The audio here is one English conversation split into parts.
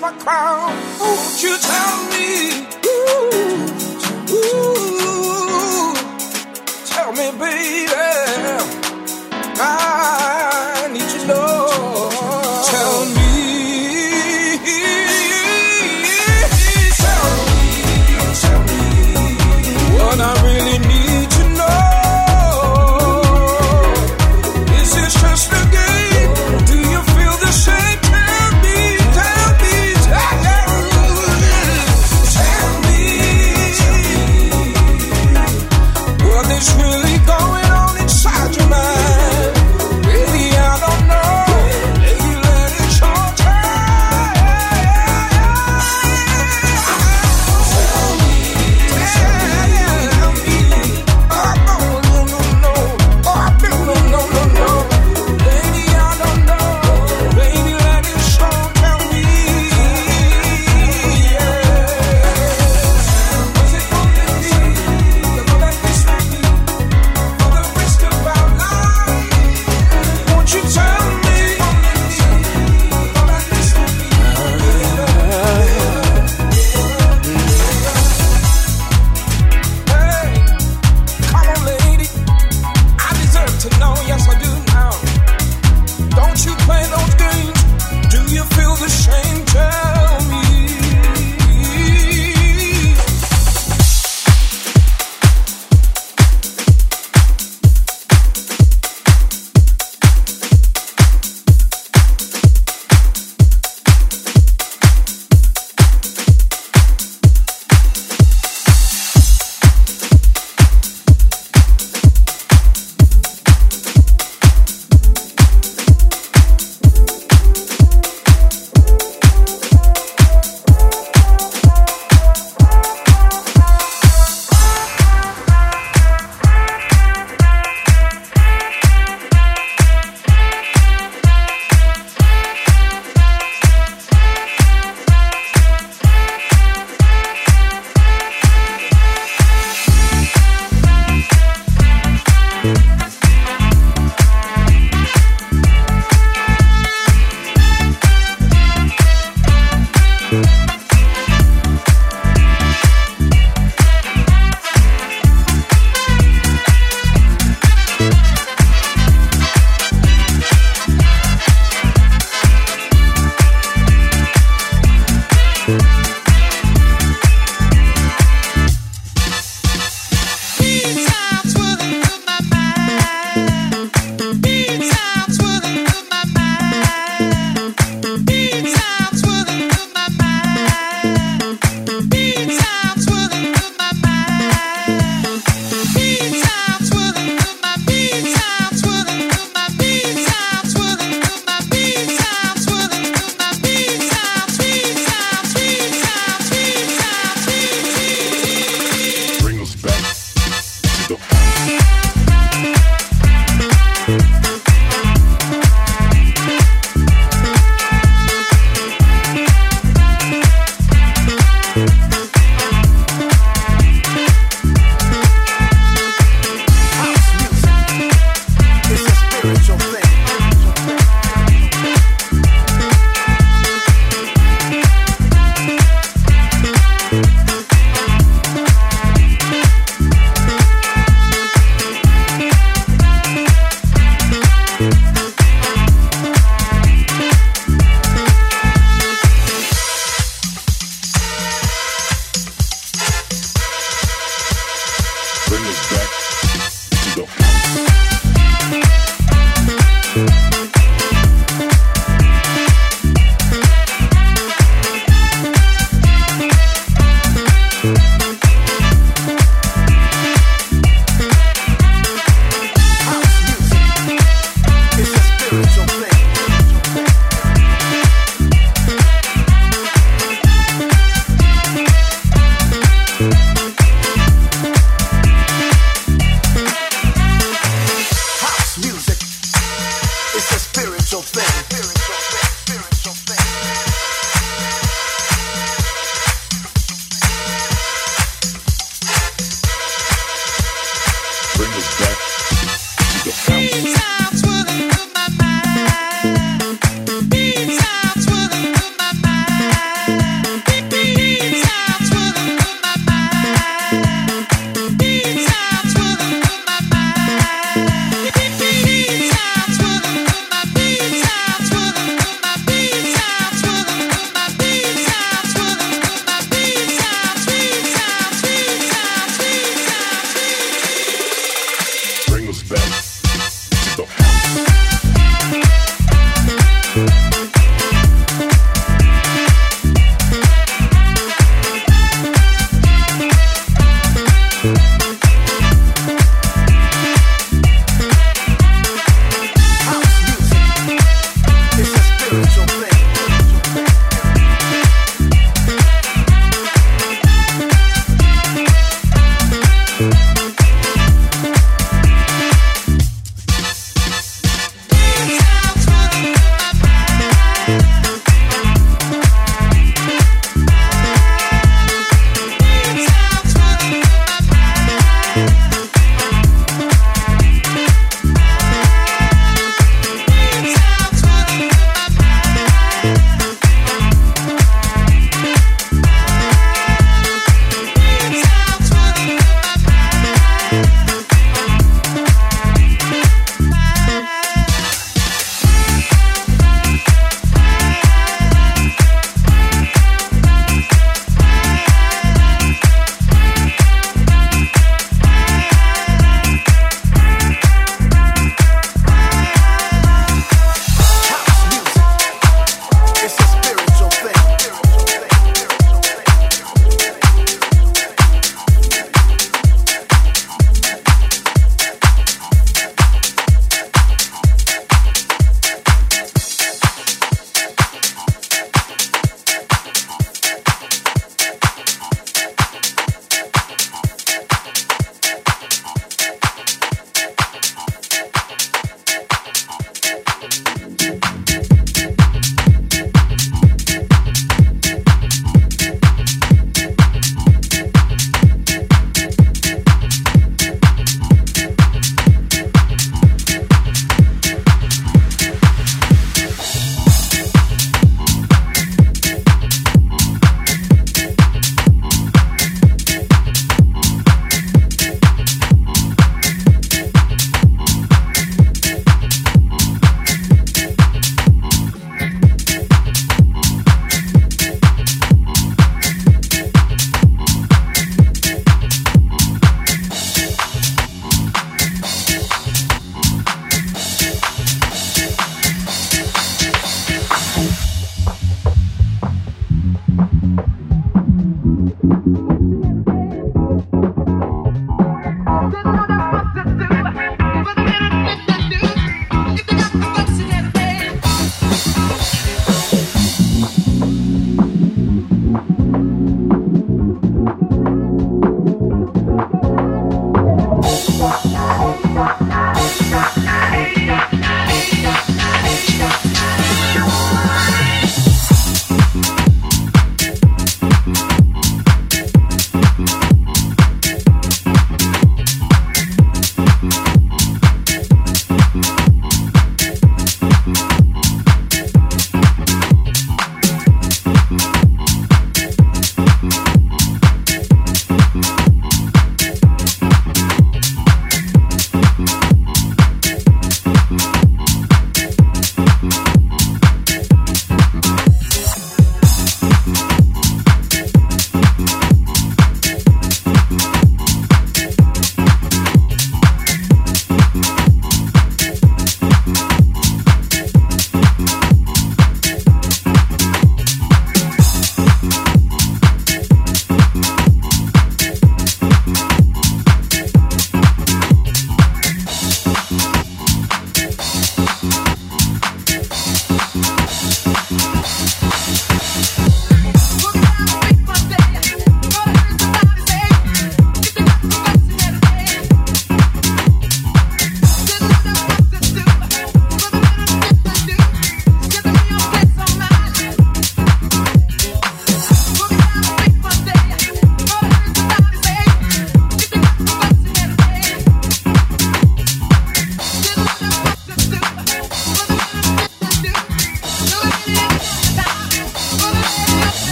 my crown, won't you tell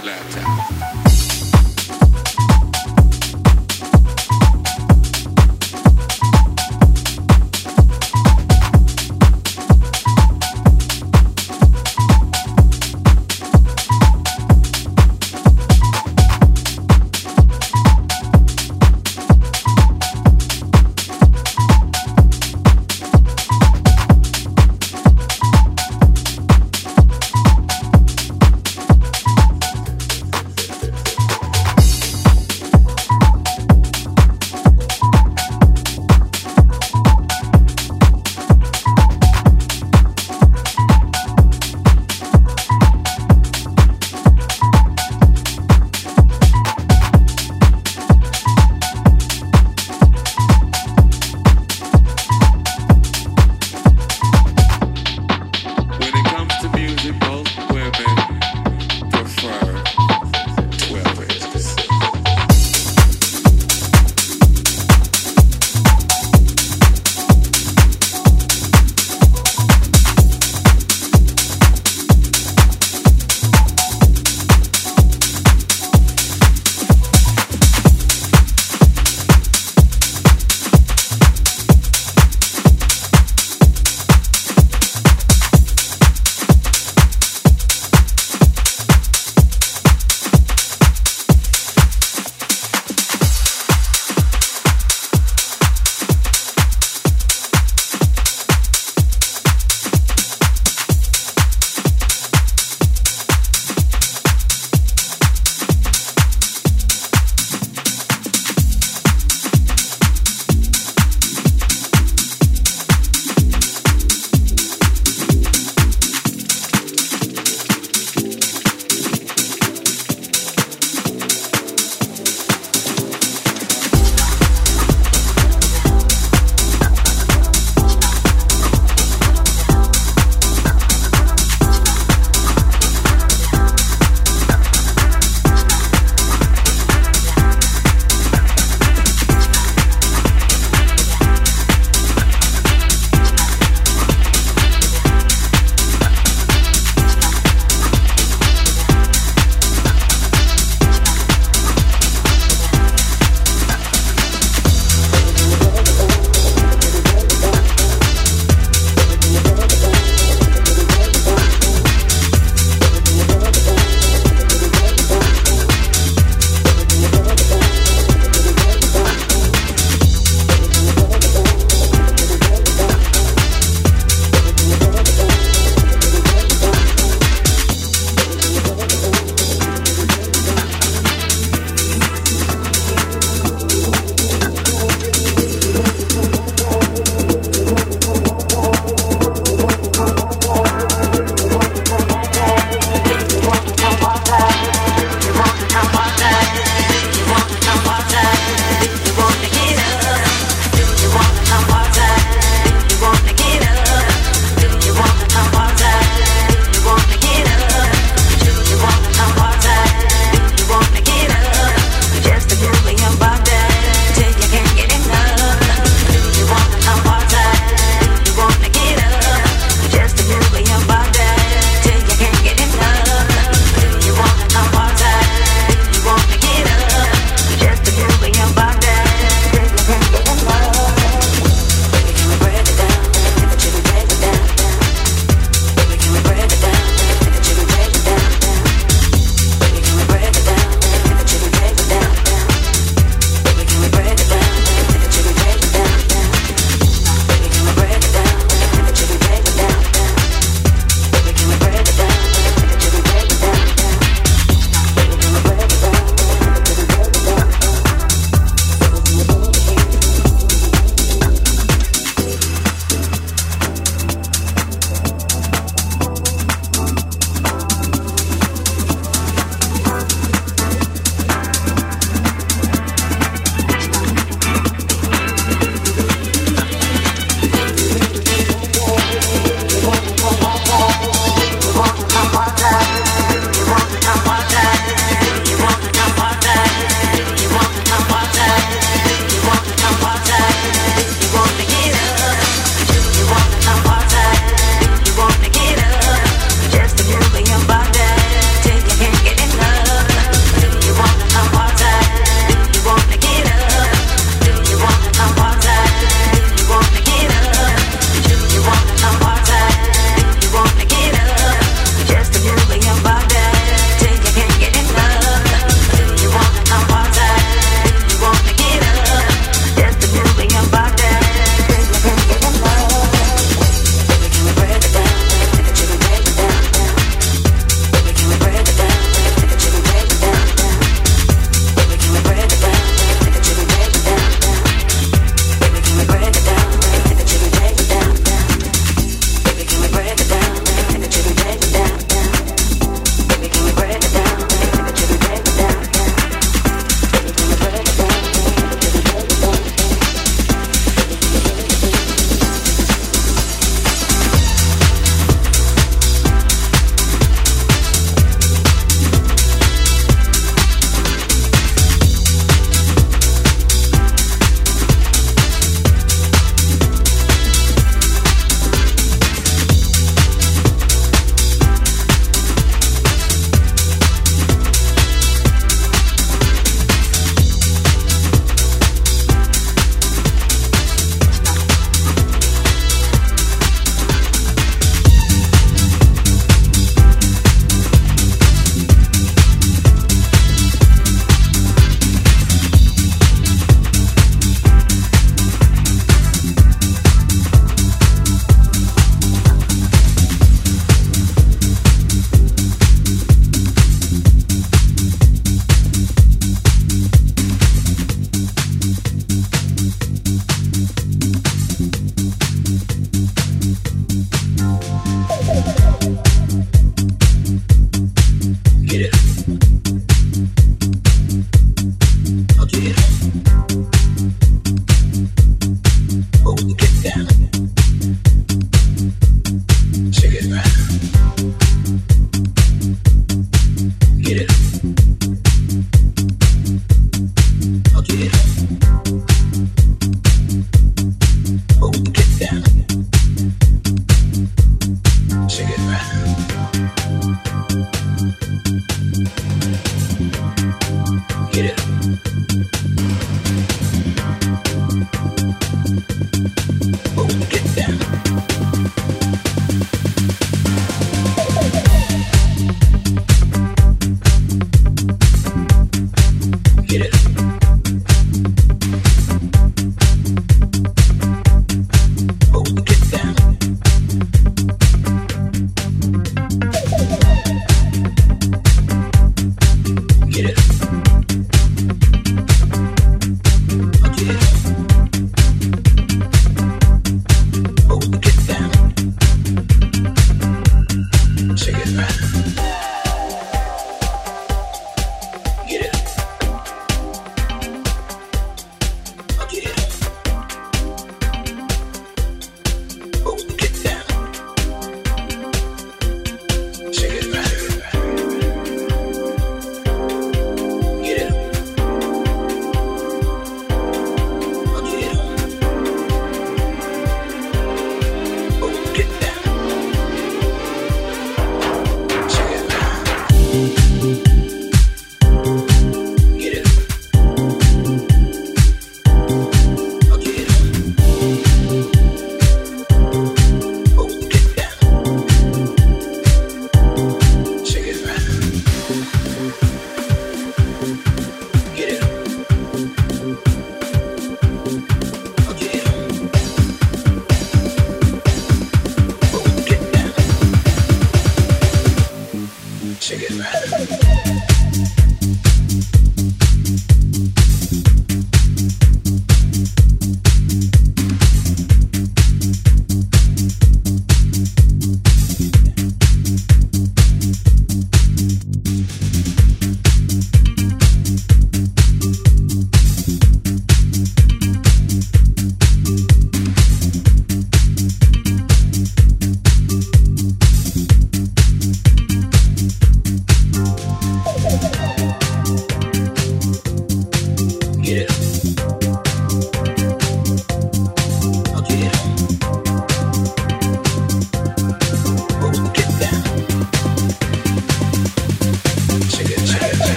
time